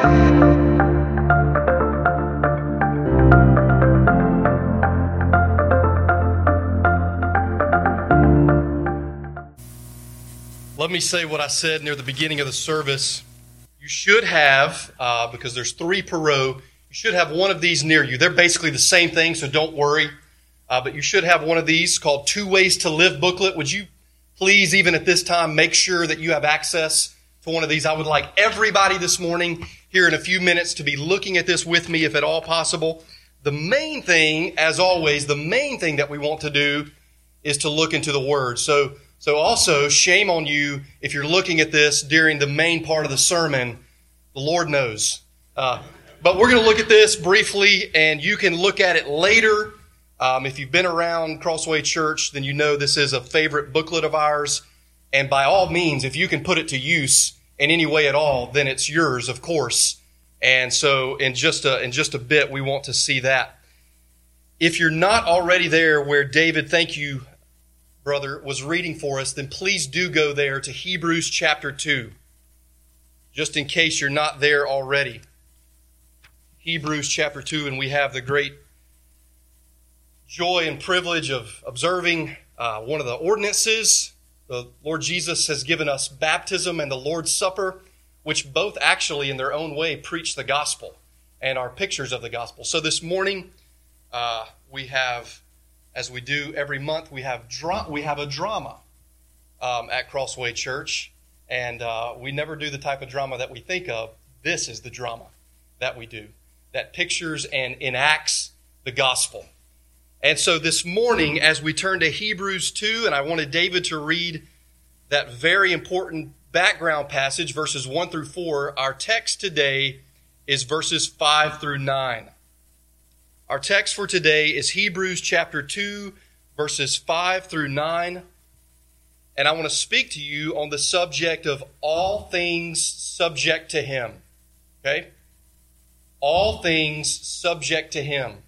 Let me say what I said near the beginning of the service. You should have, uh, because there's three per row, you should have one of these near you. They're basically the same thing, so don't worry. Uh, but you should have one of these called Two Ways to Live booklet. Would you please, even at this time, make sure that you have access to one of these? I would like everybody this morning, here in a few minutes, to be looking at this with me, if at all possible. The main thing, as always, the main thing that we want to do is to look into the Word. So, so also, shame on you if you're looking at this during the main part of the sermon. The Lord knows. Uh, but we're going to look at this briefly, and you can look at it later. Um, if you've been around Crossway Church, then you know this is a favorite booklet of ours. And by all means, if you can put it to use in any way at all, then it's yours, of course. And so, in just a, in just a bit, we want to see that. If you're not already there where David, thank you, brother, was reading for us, then please do go there to Hebrews chapter 2, just in case you're not there already. Hebrews chapter 2, and we have the great joy and privilege of observing uh, one of the ordinances. The Lord Jesus has given us baptism and the Lord's Supper, which both actually, in their own way, preach the gospel and are pictures of the gospel. So this morning, uh, we have as we do every month, we have dra- we have a drama um, at Crossway Church, and uh, we never do the type of drama that we think of. This is the drama that we do that pictures and enacts the gospel. And so this morning, as we turn to Hebrews 2, and I wanted David to read that very important background passage, verses 1 through 4, our text today is verses 5 through 9. Our text for today is Hebrews chapter 2, verses 5 through 9. And I want to speak to you on the subject of all things subject to Him. Okay? All things subject to Him.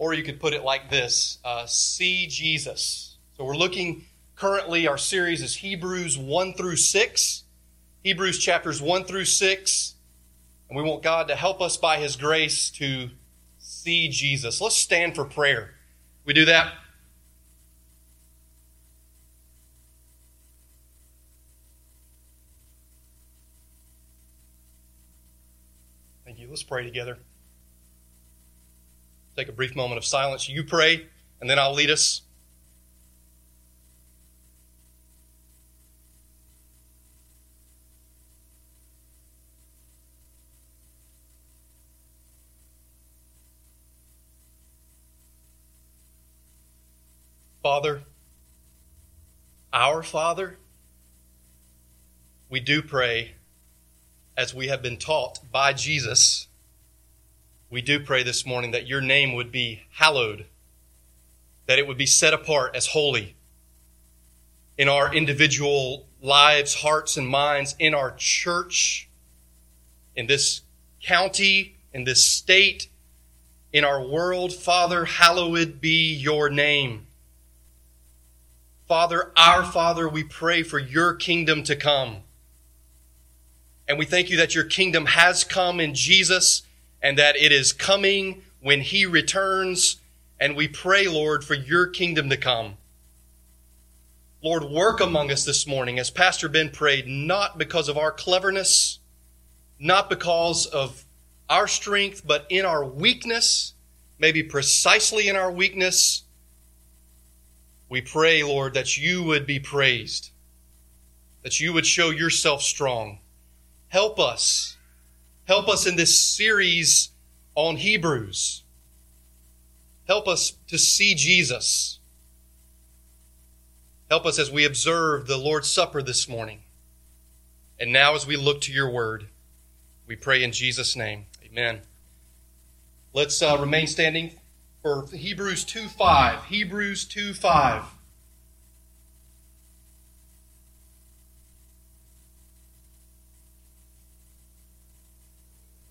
Or you could put it like this uh, See Jesus. So we're looking currently, our series is Hebrews 1 through 6. Hebrews chapters 1 through 6. And we want God to help us by His grace to see Jesus. Let's stand for prayer. We do that? Thank you. Let's pray together. Take a brief moment of silence. You pray, and then I'll lead us. Father, our Father, we do pray as we have been taught by Jesus. We do pray this morning that your name would be hallowed, that it would be set apart as holy in our individual lives, hearts, and minds, in our church, in this county, in this state, in our world. Father, hallowed be your name. Father, our Father, we pray for your kingdom to come. And we thank you that your kingdom has come in Jesus and that it is coming when he returns. And we pray, Lord, for your kingdom to come. Lord, work among us this morning as Pastor Ben prayed, not because of our cleverness, not because of our strength, but in our weakness, maybe precisely in our weakness we pray, Lord, that you would be praised, that you would show yourself strong. Help us. Help us in this series on Hebrews. Help us to see Jesus. Help us as we observe the Lord's Supper this morning. And now, as we look to your word, we pray in Jesus' name. Amen. Let's uh, remain standing for Hebrews 2 5. Hebrews 2 5.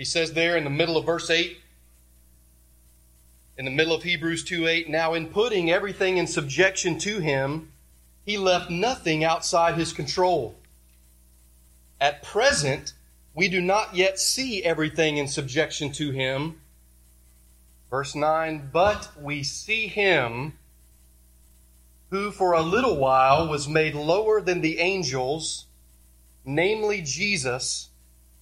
He says there in the middle of verse 8, in the middle of Hebrews 2 8, now in putting everything in subjection to him, he left nothing outside his control. At present, we do not yet see everything in subjection to him. Verse 9, but we see him who for a little while was made lower than the angels, namely Jesus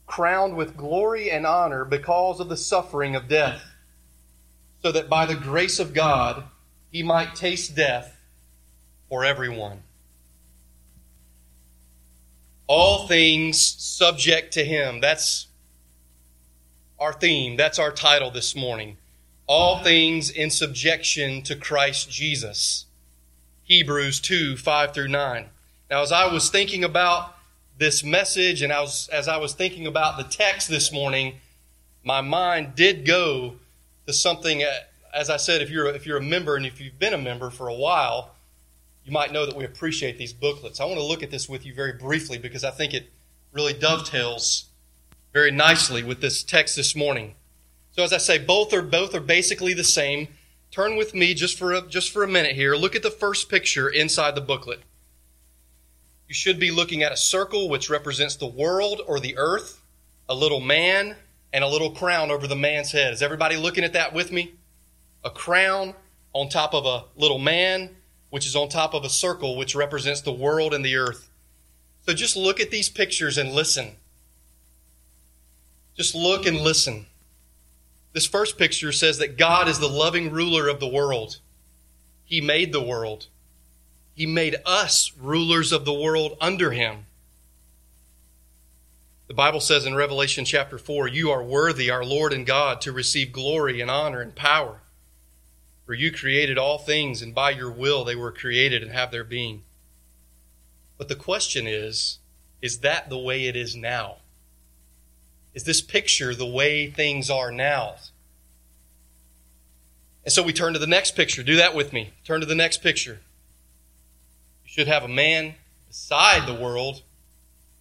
crowned with glory and honor because of the suffering of death, so that by the grace of God he might taste death for everyone. All things subject to him. That's our theme. That's our title this morning. All things in subjection to Christ Jesus. Hebrews 2 5 through 9. Now, as I was thinking about this message and I was, as I was thinking about the text this morning, my mind did go to something. Uh, as I said, if you're if you're a member and if you've been a member for a while, you might know that we appreciate these booklets. I want to look at this with you very briefly because I think it really dovetails very nicely with this text this morning. So as I say, both are both are basically the same. Turn with me just for a, just for a minute here. Look at the first picture inside the booklet. You should be looking at a circle which represents the world or the earth, a little man, and a little crown over the man's head. Is everybody looking at that with me? A crown on top of a little man, which is on top of a circle which represents the world and the earth. So just look at these pictures and listen. Just look and listen. This first picture says that God is the loving ruler of the world. He made the world. He made us rulers of the world under him. The Bible says in Revelation chapter 4, You are worthy, our Lord and God, to receive glory and honor and power. For you created all things, and by your will they were created and have their being. But the question is is that the way it is now? Is this picture the way things are now? And so we turn to the next picture. Do that with me. Turn to the next picture should have a man beside the world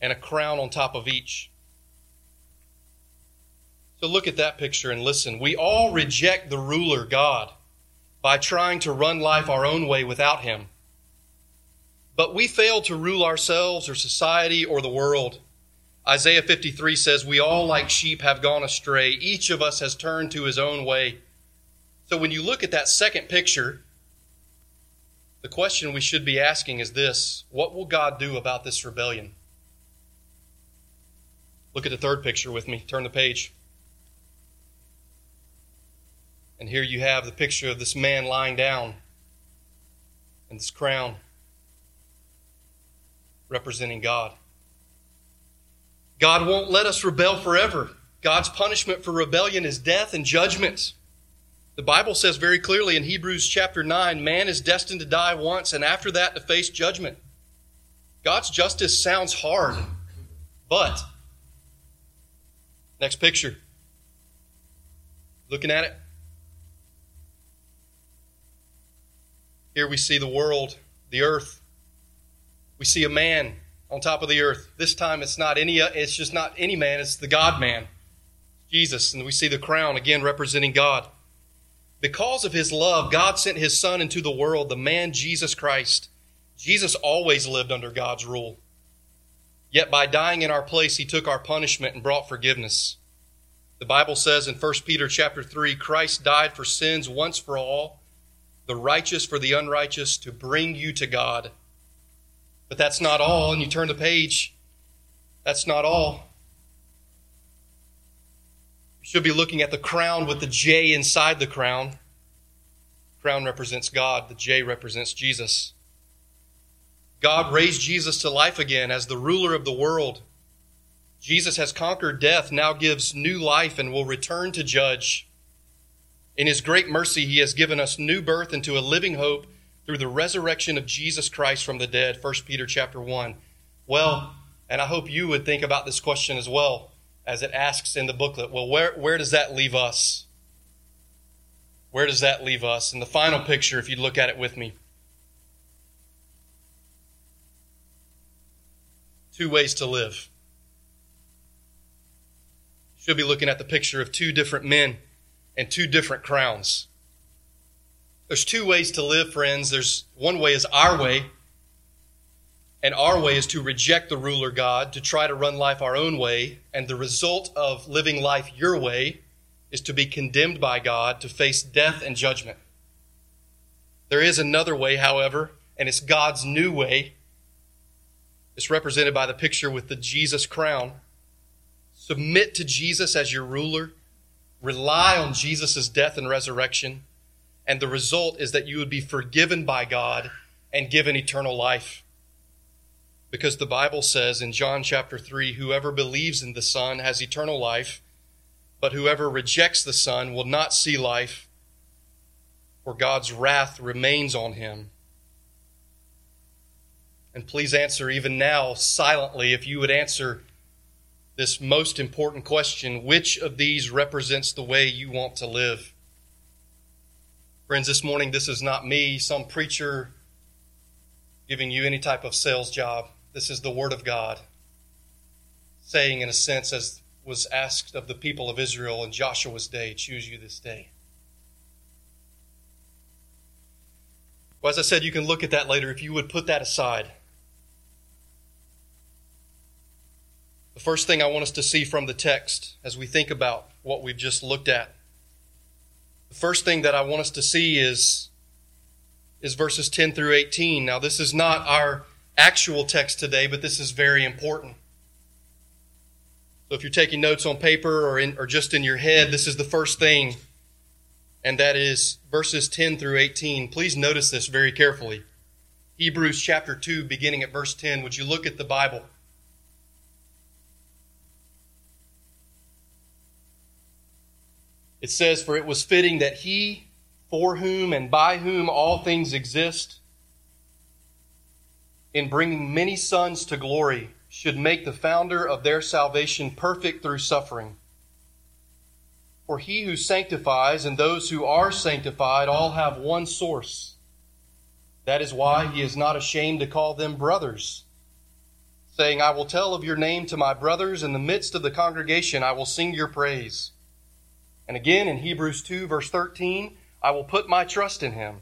and a crown on top of each. So look at that picture and listen. We all reject the ruler, God, by trying to run life our own way without Him. But we fail to rule ourselves or society or the world. Isaiah 53 says, We all, like sheep, have gone astray. Each of us has turned to his own way. So when you look at that second picture, the question we should be asking is this What will God do about this rebellion? Look at the third picture with me. Turn the page. And here you have the picture of this man lying down and this crown representing God. God won't let us rebel forever. God's punishment for rebellion is death and judgment. The Bible says very clearly in Hebrews chapter 9 man is destined to die once and after that to face judgment. God's justice sounds hard, but next picture. Looking at it. Here we see the world, the earth. We see a man on top of the earth. This time it's not any it's just not any man, it's the God man. Jesus, and we see the crown again representing God. Because of his love, God sent his Son into the world, the man Jesus Christ. Jesus always lived under God's rule. Yet by dying in our place, he took our punishment and brought forgiveness. The Bible says in 1 Peter chapter 3, Christ died for sins once for all, the righteous for the unrighteous, to bring you to God. But that's not all, and you turn the page. That's not all should be looking at the crown with the J inside the crown. Crown represents God, the J represents Jesus. God raised Jesus to life again as the ruler of the world. Jesus has conquered death, now gives new life, and will return to judge. In his great mercy, he has given us new birth into a living hope through the resurrection of Jesus Christ from the dead. 1 Peter chapter 1. Well, And I hope you would think about this question as well as it asks in the booklet. Well, where, where does that leave us? Where does that leave us? In the final picture, if you look at it with me, two ways to live. You should be looking at the picture of two different men and two different crowns. There's two ways to live, friends. There's one way is our way, and our way is to reject the ruler God, to try to run life our own way, and the result of living life your way is to be condemned by God to face death and judgment. There is another way, however, and it's God's new way. It's represented by the picture with the Jesus crown. Submit to Jesus as your ruler, rely on Jesus' death and resurrection, and the result is that you would be forgiven by God and given eternal life. Because the Bible says in John chapter 3 whoever believes in the Son has eternal life, but whoever rejects the Son will not see life, for God's wrath remains on him. And please answer even now silently if you would answer this most important question which of these represents the way you want to live? Friends, this morning, this is not me, some preacher giving you any type of sales job. This is the Word of God saying, in a sense, as was asked of the people of Israel in Joshua's day, choose you this day. Well, as I said, you can look at that later if you would put that aside. The first thing I want us to see from the text as we think about what we've just looked at, the first thing that I want us to see is, is verses 10 through 18. Now, this is not our actual text today, but this is very important. So if you're taking notes on paper or, in, or just in your head, this is the first thing, and that is verses 10 through 18. Please notice this very carefully. Hebrews chapter 2, beginning at verse 10. Would you look at the Bible? It says, For it was fitting that he, for whom and by whom all things exist, in bringing many sons to glory, should make the founder of their salvation perfect through suffering. For he who sanctifies and those who are sanctified all have one source. That is why he is not ashamed to call them brothers, saying, I will tell of your name to my brothers in the midst of the congregation, I will sing your praise. And again in Hebrews 2, verse 13, I will put my trust in him.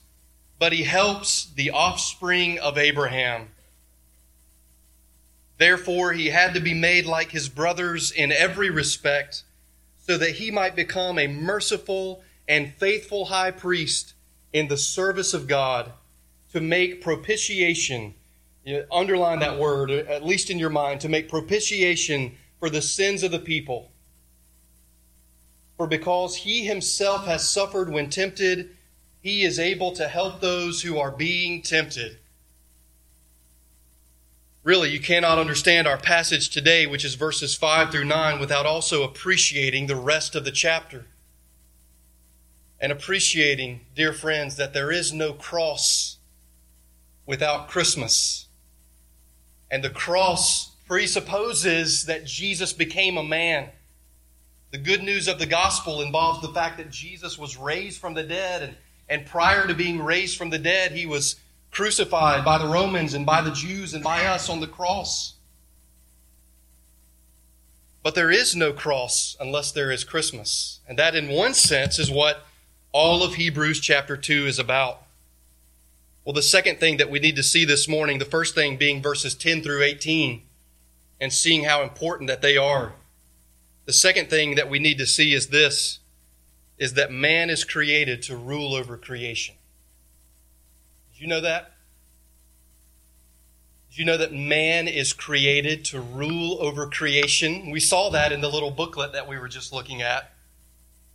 but he helps the offspring of Abraham. Therefore, he had to be made like his brothers in every respect, so that he might become a merciful and faithful high priest in the service of God to make propitiation. You underline that word, at least in your mind, to make propitiation for the sins of the people. For because he himself has suffered when tempted, he is able to help those who are being tempted. Really, you cannot understand our passage today, which is verses 5 through 9, without also appreciating the rest of the chapter. And appreciating, dear friends, that there is no cross without Christmas. And the cross presupposes that Jesus became a man. The good news of the gospel involves the fact that Jesus was raised from the dead, and, and prior to being raised from the dead, he was crucified by the Romans and by the Jews and by us on the cross. But there is no cross unless there is Christmas. And that, in one sense, is what all of Hebrews chapter 2 is about. Well, the second thing that we need to see this morning, the first thing being verses 10 through 18, and seeing how important that they are. The second thing that we need to see is this is that man is created to rule over creation Did you know that? Did you know that man is created to rule over creation? We saw that in the little booklet that we were just looking at.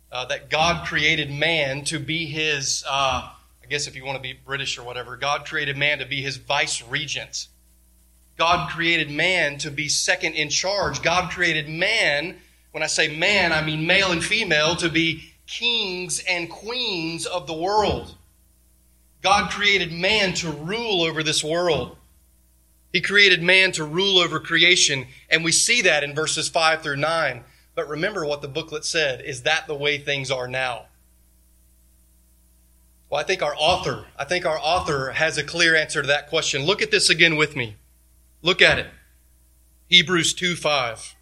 Uh, that God created man to be his, uh, I guess if you want to be British or whatever, God created man to be his vice regent. God created man to be second in charge. God created man, when I say man, I mean male and female, to be kings and queens of the world. God created man to rule over this world. He created man to rule over creation, and we see that in verses 5 through 9. But remember what the booklet said is that the way things are now? Well, I think our author, I think our author has a clear answer to that question. Look at this again with me. Look at it. Hebrews 2 5.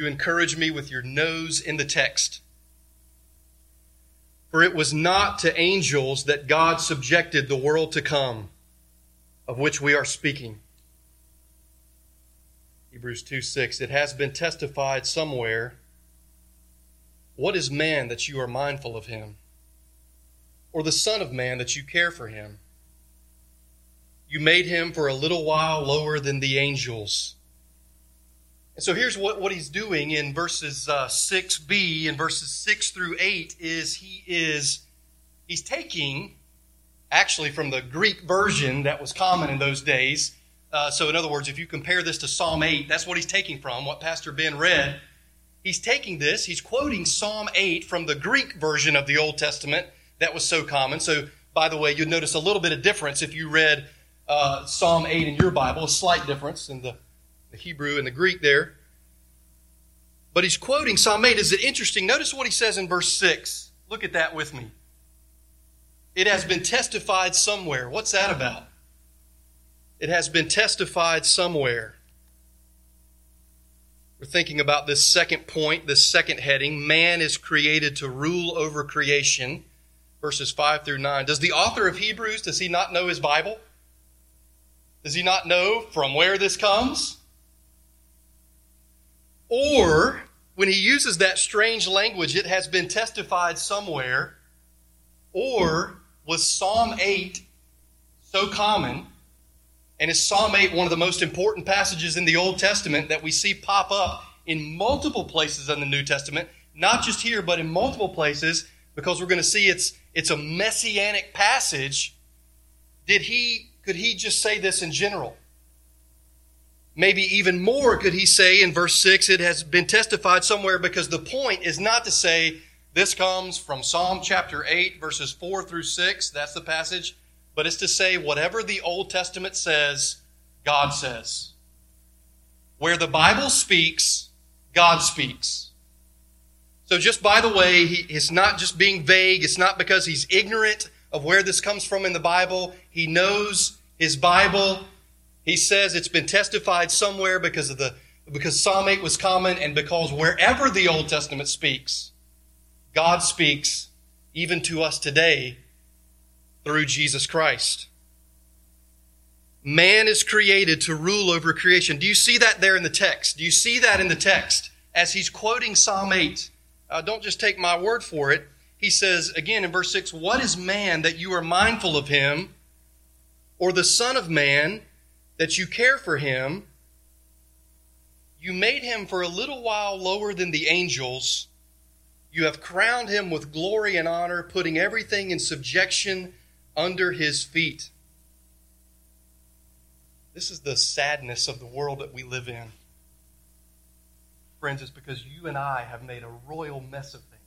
You encourage me with your nose in the text. For it was not to angels that God subjected the world to come, of which we are speaking. Hebrews 2 6. It has been testified somewhere. What is man that you are mindful of him? Or the Son of Man that you care for him? You made him for a little while lower than the angels. And so here's what, what he's doing in verses uh, 6b and verses 6 through 8 is he is he's taking actually from the Greek version that was common in those days. Uh, so in other words, if you compare this to Psalm 8, that's what he's taking from, what Pastor Ben read. He's taking this, he's quoting Psalm 8 from the Greek version of the Old Testament that was so common. So, by the way, you'd notice a little bit of difference if you read uh, Psalm 8 in your Bible, a slight difference in the the Hebrew and the Greek there. But he's quoting Psalm 8. Is it interesting? Notice what he says in verse 6. Look at that with me. It has been testified somewhere. What's that about? It has been testified somewhere. We're thinking about this second point, this second heading. Man is created to rule over creation, verses 5 through 9. Does the author of Hebrews, does he not know his Bible? Does he not know from where this comes? Or, when he uses that strange language, it has been testified somewhere. Or, was Psalm 8 so common? And is Psalm 8 one of the most important passages in the Old Testament that we see pop up in multiple places in the New Testament? Not just here, but in multiple places, because we're going to see it's, it's a messianic passage. Did he, could he just say this in general? Maybe even more could he say in verse 6 it has been testified somewhere because the point is not to say this comes from Psalm chapter 8, verses 4 through 6. That's the passage. But it's to say whatever the Old Testament says, God says. Where the Bible speaks, God speaks. So, just by the way, he, it's not just being vague. It's not because he's ignorant of where this comes from in the Bible. He knows his Bible. He says it's been testified somewhere because of the because Psalm 8 was common and because wherever the Old Testament speaks, God speaks even to us today through Jesus Christ. Man is created to rule over creation. Do you see that there in the text? Do you see that in the text as he's quoting Psalm 8? Uh, don't just take my word for it. He says again in verse 6 What is man that you are mindful of him, or the Son of Man that you care for him. You made him for a little while lower than the angels. You have crowned him with glory and honor, putting everything in subjection under his feet. This is the sadness of the world that we live in. Friends, it's because you and I have made a royal mess of things.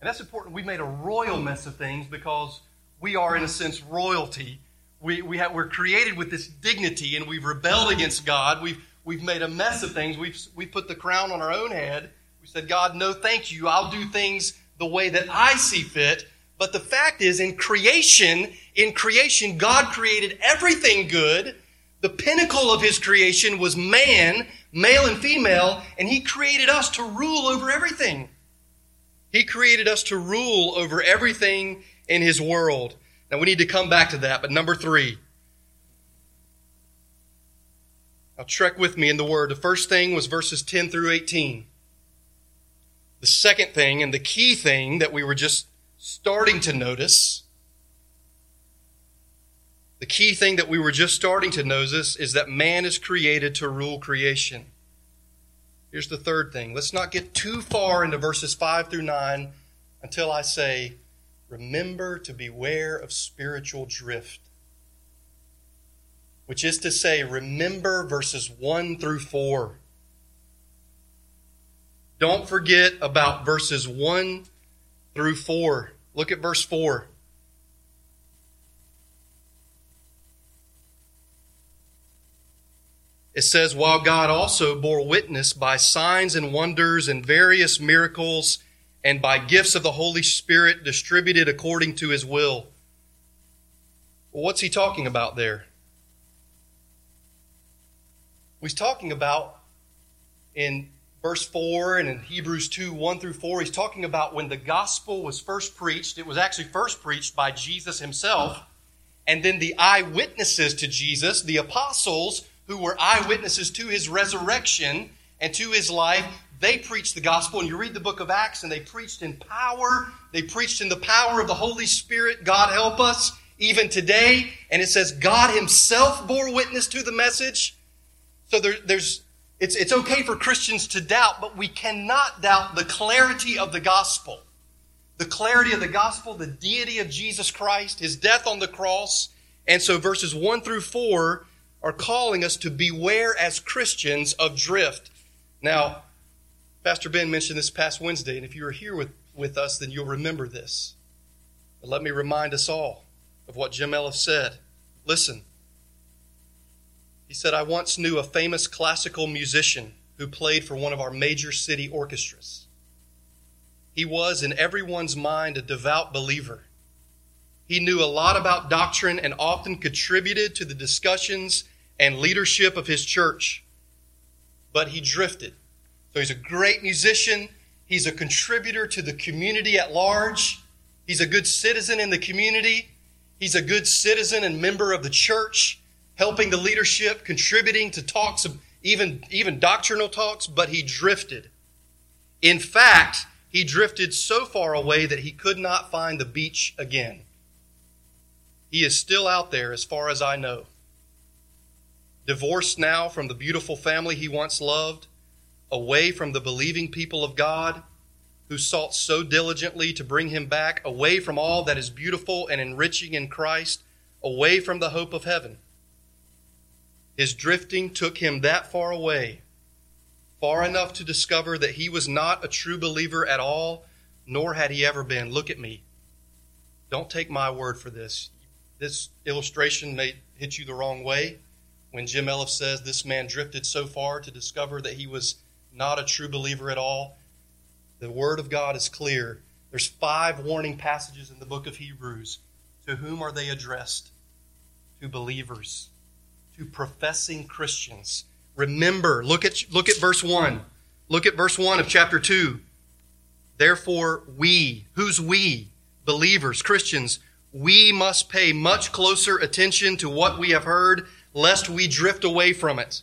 And that's important. We've made a royal mess of things because we are, in a sense, royalty we, we have, we're created with this dignity and we've rebelled against God. We've, we've made a mess of things. We've, we put the crown on our own head. We said, God, no, thank you. I'll do things the way that I see fit. But the fact is, in creation, in creation, God created everything good. The pinnacle of his creation was man, male and female, and he created us to rule over everything. He created us to rule over everything in his world. Now we need to come back to that. But number three, now trek with me in the word. The first thing was verses 10 through 18. The second thing and the key thing that we were just starting to notice, the The key thing that we were just starting to notice is that man is created to rule creation. Here's the third thing. Let's not get too far into verses 5 through 9 until I say, Remember to beware of spiritual drift. Which is to say, remember verses 1 through 4. Don't forget about verses 1 through 4. Look at verse 4. It says, While God also bore witness by signs and wonders and various miracles and by gifts of the Holy Spirit distributed according to his will. Well, what's he talking about there? He's talking about in verse 4 and in Hebrews 2 1 through 4, he's talking about when the gospel was first preached. It was actually first preached by Jesus himself. And then the eyewitnesses to Jesus, the apostles, who were eyewitnesses to his resurrection and to his life, they preached the gospel. And you read the book of Acts, and they preached in power. They preached in the power of the Holy Spirit. God help us even today. And it says God himself bore witness to the message. So there, there's it's, it's okay for Christians to doubt, but we cannot doubt the clarity of the gospel. The clarity of the gospel, the deity of Jesus Christ, his death on the cross. And so verses 1 through 4 are calling us to beware as Christians of drift. Now, Pastor Ben mentioned this past Wednesday, and if you were here with, with us, then you'll remember this. But let me remind us all of what Jim Ellis said. Listen. He said, I once knew a famous classical musician who played for one of our major city orchestras. He was, in everyone's mind, a devout believer. He knew a lot about doctrine and often contributed to the discussions and leadership of his church, but he drifted. So he's a great musician. He's a contributor to the community at large. He's a good citizen in the community. He's a good citizen and member of the church, helping the leadership, contributing to talks even, even doctrinal talks, but he drifted. In fact, he drifted so far away that he could not find the beach again. He is still out there, as far as I know divorced now from the beautiful family he once loved, away from the believing people of God who sought so diligently to bring him back, away from all that is beautiful and enriching in Christ, away from the hope of heaven. His drifting took him that far away, far enough to discover that he was not a true believer at all, nor had he ever been. Look at me. Don't take my word for this. This illustration may hit you the wrong way when Jim Ellis says this man drifted so far to discover that he was not a true believer at all. The Word of God is clear. There's five warning passages in the book of Hebrews. To whom are they addressed? To believers, to professing Christians. Remember, look at, look at verse 1. Look at verse 1 of chapter 2. Therefore, we, who's we? Believers, Christians, we must pay much closer attention to what we have heard lest we drift away from it.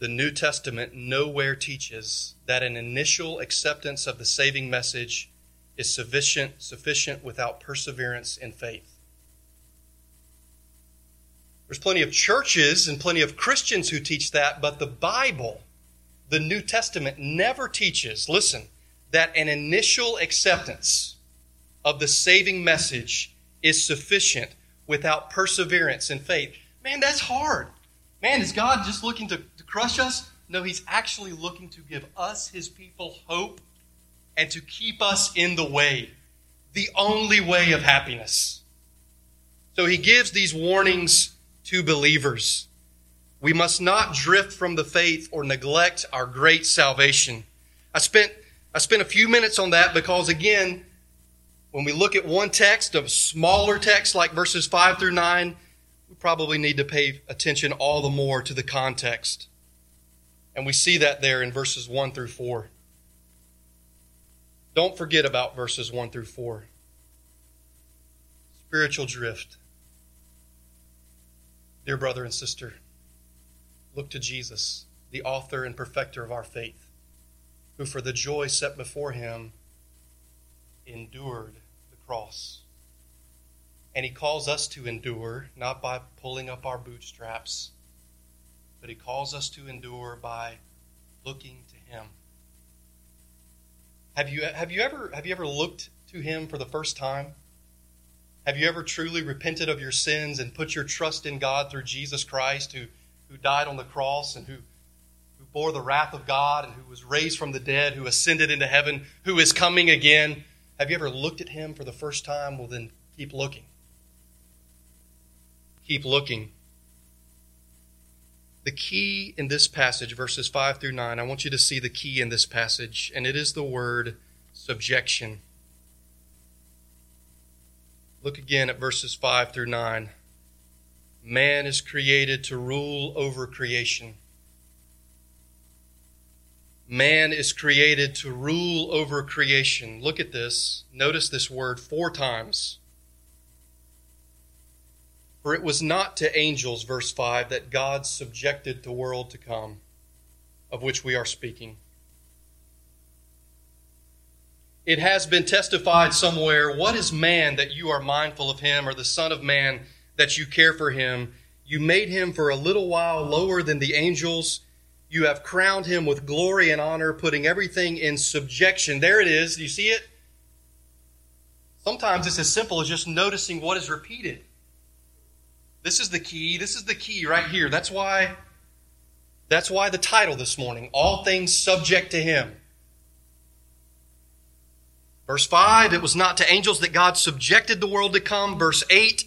The New Testament nowhere teaches that an initial acceptance of the saving message is sufficient, sufficient without perseverance in faith. There's plenty of churches and plenty of Christians who teach that, but the Bible, the New Testament, never teaches, listen, that an initial acceptance of the saving message is sufficient without perseverance in faith. Man, that's hard. Man, is God just looking to, to crush us? No, He's actually looking to give us, His people, hope and to keep us in the way, the only way of happiness. So He gives these warnings to believers. We must not drift from the faith or neglect our great salvation. I spent, I spent a few minutes on that because, again, when we look at one text, a smaller text like verses 5 through 9, we probably need to pay attention all the more to the context. And we see that there in verses 1 through 4. Don't forget about verses 1 through 4. Spiritual drift. Dear brother and sister, look to Jesus, the author and perfecter of our faith, who for the joy set before him endured the cross. And he calls us to endure, not by pulling up our bootstraps, but he calls us to endure by looking to him. Have you, have you, ever, have you ever looked to him for the first time? Have you ever truly repented of your sins and put your trust in God through Jesus Christ, who, who died on the cross and who, who bore the wrath of God and who was raised from the dead, who ascended into heaven, who is coming again? Have you ever looked at him for the first time? Well, then keep looking. Keep looking. The key in this passage, verses 5 through 9, I want you to see the key in this passage, and it is the word subjection. Look again at verses 5 through 9. Man is created to rule over creation. Man is created to rule over creation. Look at this. Notice this word four times. For it was not to angels, verse 5, that God subjected the world to come, of which we are speaking. It has been testified somewhere what is man that you are mindful of him, or the Son of Man that you care for him? You made him for a little while lower than the angels you have crowned him with glory and honor, putting everything in subjection. There it is. Do you see it? Sometimes it's as simple as just noticing what is repeated. This is the key. This is the key right here. That's why that's why the title this morning, all things subject to him. Verse 5, it was not to angels that God subjected the world to come. Verse 8,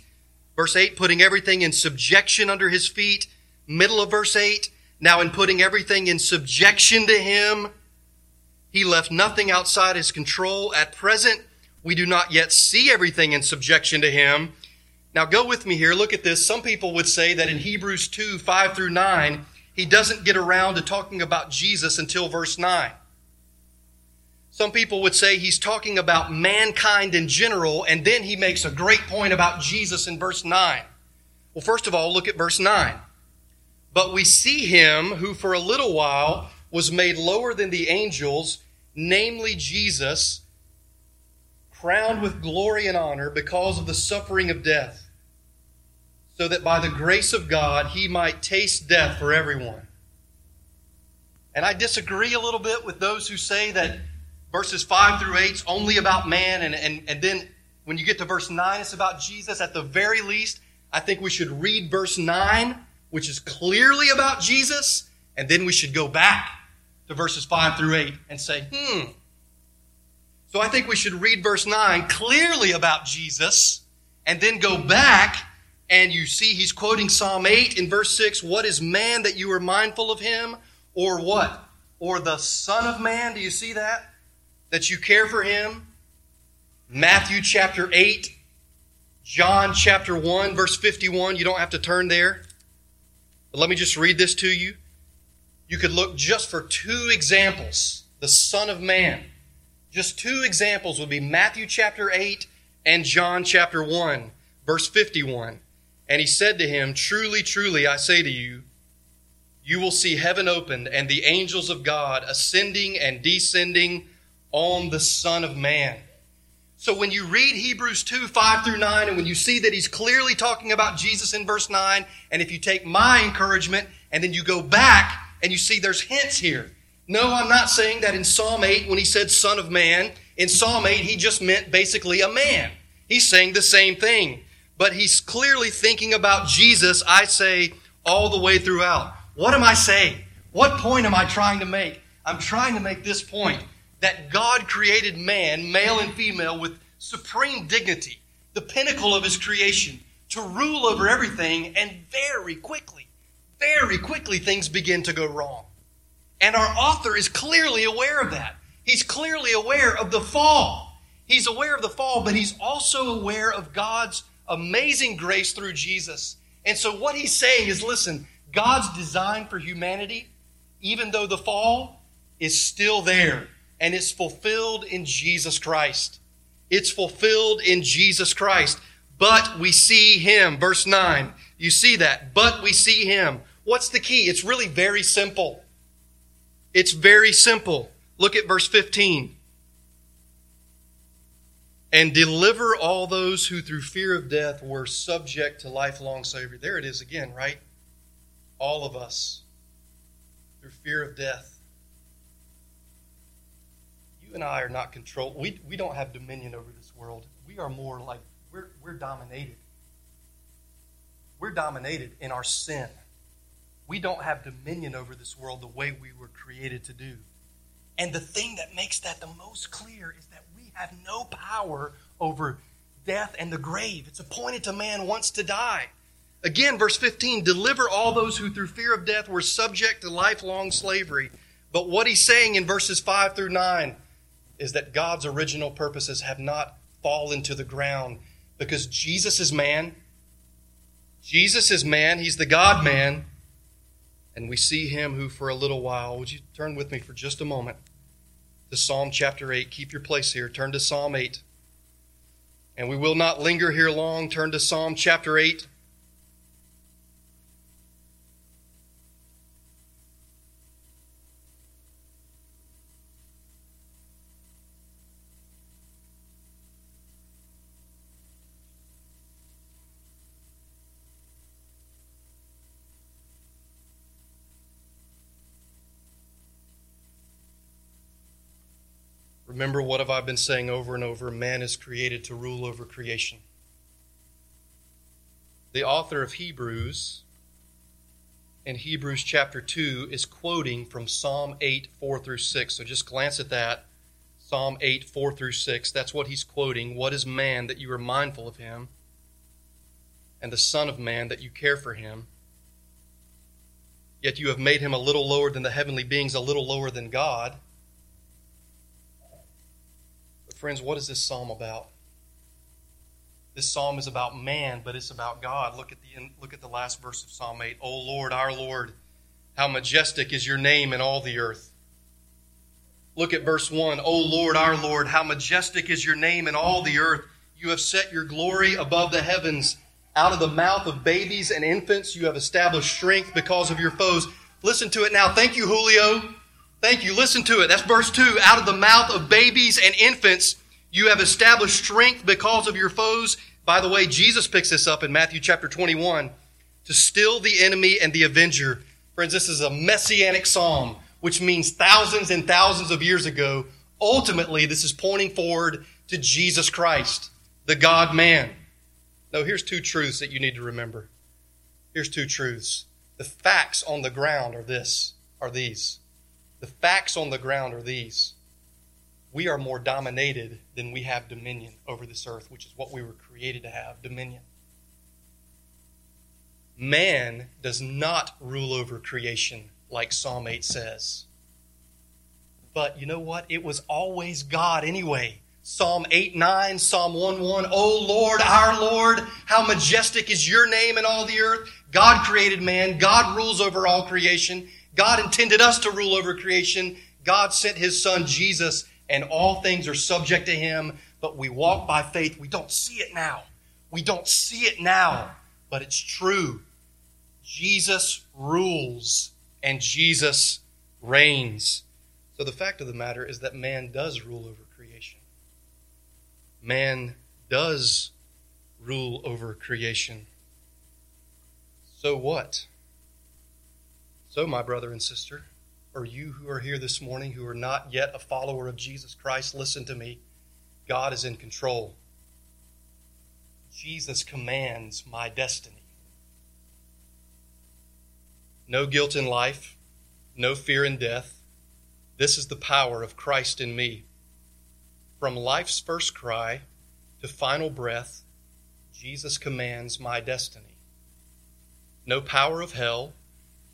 verse 8 putting everything in subjection under his feet. Middle of verse 8, now, in putting everything in subjection to him, he left nothing outside his control. At present, we do not yet see everything in subjection to him. Now, go with me here. Look at this. Some people would say that in Hebrews 2 5 through 9, he doesn't get around to talking about Jesus until verse 9. Some people would say he's talking about mankind in general, and then he makes a great point about Jesus in verse 9. Well, first of all, look at verse 9. But we see him who for a little while was made lower than the angels, namely Jesus, crowned with glory and honor because of the suffering of death, so that by the grace of God he might taste death for everyone. And I disagree a little bit with those who say that verses 5 through 8 is only about man, and, and, and then when you get to verse 9, it's about Jesus. At the very least, I think we should read verse 9 which is clearly about Jesus, and then we should go back to verses 5 through 8 and say, hmm. So I think we should read verse 9 clearly about Jesus, and then go back and you see he's quoting Psalm 8 in verse 6 What is man that you are mindful of him? Or what? Or the Son of Man? Do you see that? That you care for him? Matthew chapter 8, John chapter 1, verse 51. You don't have to turn there. But let me just read this to you. You could look just for two examples. The Son of Man. Just two examples would be Matthew chapter 8 and John chapter 1, verse 51. And he said to him, Truly, truly, I say to you, you will see heaven opened and the angels of God ascending and descending on the Son of Man. So when you read Hebrews 2, 5 through 9, and when you see that he's clearly talking about Jesus in verse 9, and if you take my encouragement and then you go back and you see there's hints here. No, I'm not saying that in Psalm 8, when he said Son of Man, in Psalm 8, he just meant basically a man. He's saying the same thing. But he's clearly thinking about Jesus, I say, all the way throughout. What am I saying? What point am I trying to make? I'm trying to make this point that God created man, male and female, with supreme dignity, the pinnacle of his creation, to rule over everything, and very quickly, very quickly things begin to go wrong. And our author is clearly aware of that. He's clearly aware of the fall. He's aware of the fall, but he's also aware of God's amazing grace through Jesus. And so what he's saying is listen, God's design for humanity, even though the fall, is still there and is fulfilled in Jesus Christ. It's fulfilled in Jesus Christ. But we see him. Verse 9. You see that. But we see him. What's the key? It's really very simple. It's very simple. Look at verse 15. And deliver all those who through fear of death were subject to lifelong slavery. There it is again, right? All of us through fear of death. You and I are not controlled. We, we don't have dominion over this world. We are more like we're, we're dominated. We're dominated in our sin. We don't have dominion over this world the way we were created to do. And the thing that makes that the most clear is that we have no power over death and the grave. It's appointed to man once to die. Again, verse 15 deliver all those who through fear of death were subject to lifelong slavery. But what he's saying in verses 5 through 9 is that God's original purposes have not fallen to the ground because Jesus is man. Jesus is man. He's the God man. And we see him who, for a little while, would you turn with me for just a moment to Psalm chapter 8? Keep your place here. Turn to Psalm 8. And we will not linger here long. Turn to Psalm chapter 8. Remember, what have I been saying over and over? Man is created to rule over creation. The author of Hebrews, in Hebrews chapter 2, is quoting from Psalm 8, 4 through 6. So just glance at that. Psalm 8, 4 through 6. That's what he's quoting. What is man that you are mindful of him? And the Son of Man that you care for him? Yet you have made him a little lower than the heavenly beings, a little lower than God friends, what is this psalm about? This psalm is about man, but it's about God. Look at the look at the last verse of Psalm 8. O Lord, our Lord, how majestic is your name in all the earth. Look at verse 1. O Lord, our Lord, how majestic is your name in all the earth. You have set your glory above the heavens. Out of the mouth of babies and infants, you have established strength because of your foes. Listen to it now. Thank you, Julio. Thank you. Listen to it. That's verse 2. Out of the mouth of babies and infants, you have established strength because of your foes. By the way, Jesus picks this up in Matthew chapter 21 to still the enemy and the avenger. Friends, this is a messianic psalm, which means thousands and thousands of years ago. Ultimately, this is pointing forward to Jesus Christ, the God man. Now, here's two truths that you need to remember. Here's two truths. The facts on the ground are this, are these. The facts on the ground are these we are more dominated than we have dominion over this earth, which is what we were created to have dominion. Man does not rule over creation like Psalm 8 says. But you know what? It was always God anyway. Psalm 8 9, Psalm 1 1. Oh Lord, our Lord, how majestic is your name in all the earth. God created man. God rules over all creation. God intended us to rule over creation. God sent his son Jesus, and all things are subject to him, but we walk by faith. We don't see it now. We don't see it now, but it's true. Jesus rules and Jesus reigns. So the fact of the matter is that man does rule over creation. Man does rule over creation. So what? So, my brother and sister, or you who are here this morning who are not yet a follower of Jesus Christ, listen to me. God is in control. Jesus commands my destiny. No guilt in life, no fear in death. This is the power of Christ in me. From life's first cry to final breath, Jesus commands my destiny. No power of hell,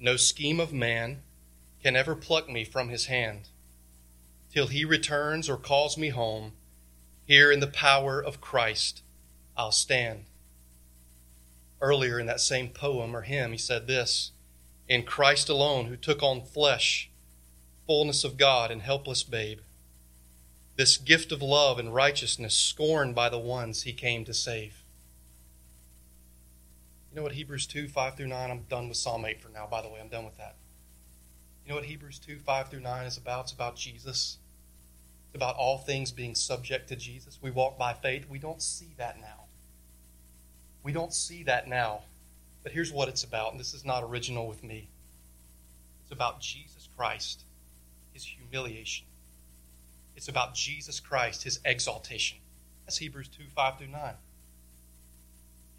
no scheme of man can ever pluck me from his hand. Till he returns or calls me home, Here in the power of Christ, I'll stand. Earlier in that same poem or hymn, he said this In Christ alone, who took on flesh, fullness of God and helpless babe, this gift of love and righteousness scorned by the ones he came to save. You know what Hebrews 2, 5 through 9? I'm done with Psalm 8 for now, by the way. I'm done with that. You know what Hebrews 2, 5 through 9 is about? It's about Jesus. It's about all things being subject to Jesus. We walk by faith. We don't see that now. We don't see that now. But here's what it's about, and this is not original with me. It's about Jesus Christ, his humiliation. It's about Jesus Christ, his exaltation. That's Hebrews 2, 5 through 9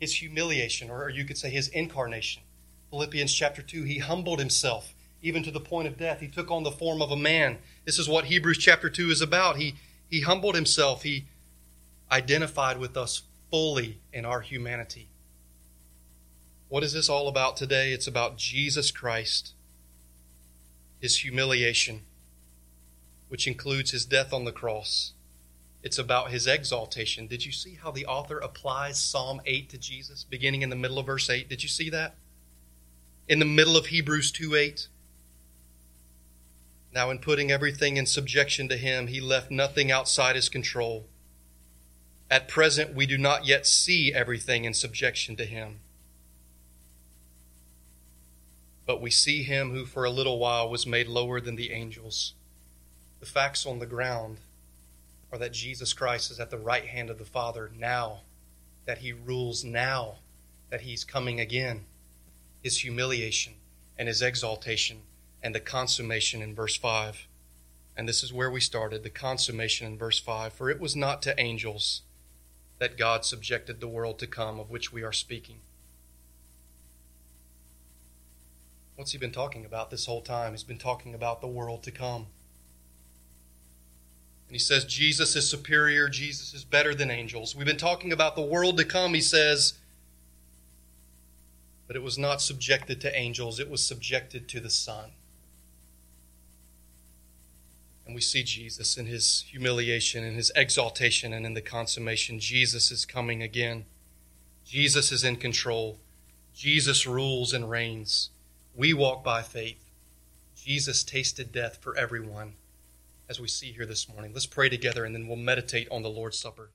his humiliation, or you could say his incarnation. Philippians chapter 2, he humbled himself even to the point of death. He took on the form of a man. This is what Hebrews chapter 2 is about. He, he humbled himself, he identified with us fully in our humanity. What is this all about today? It's about Jesus Christ, his humiliation, which includes his death on the cross it's about his exaltation. Did you see how the author applies Psalm 8 to Jesus, beginning in the middle of verse 8? Did you see that? In the middle of Hebrews 2 8. Now, in putting everything in subjection to him, he left nothing outside his control. At present, we do not yet see everything in subjection to him. But we see him who for a little while was made lower than the angels. The facts on the ground that Jesus Christ is at the right hand of the Father now, that he rules now, that he's coming again. His humiliation and his exaltation and the consummation in verse 5. And this is where we started the consummation in verse 5. For it was not to angels that God subjected the world to come, of which we are speaking. What's he been talking about this whole time? He's been talking about the world to come. And he says Jesus is superior, Jesus is better than angels. We've been talking about the world to come, he says, but it was not subjected to angels, it was subjected to the Son. And we see Jesus in his humiliation, in his exaltation, and in the consummation. Jesus is coming again. Jesus is in control. Jesus rules and reigns. We walk by faith. Jesus tasted death for everyone as we see here this morning. Let's pray together and then we'll meditate on the Lord's Supper.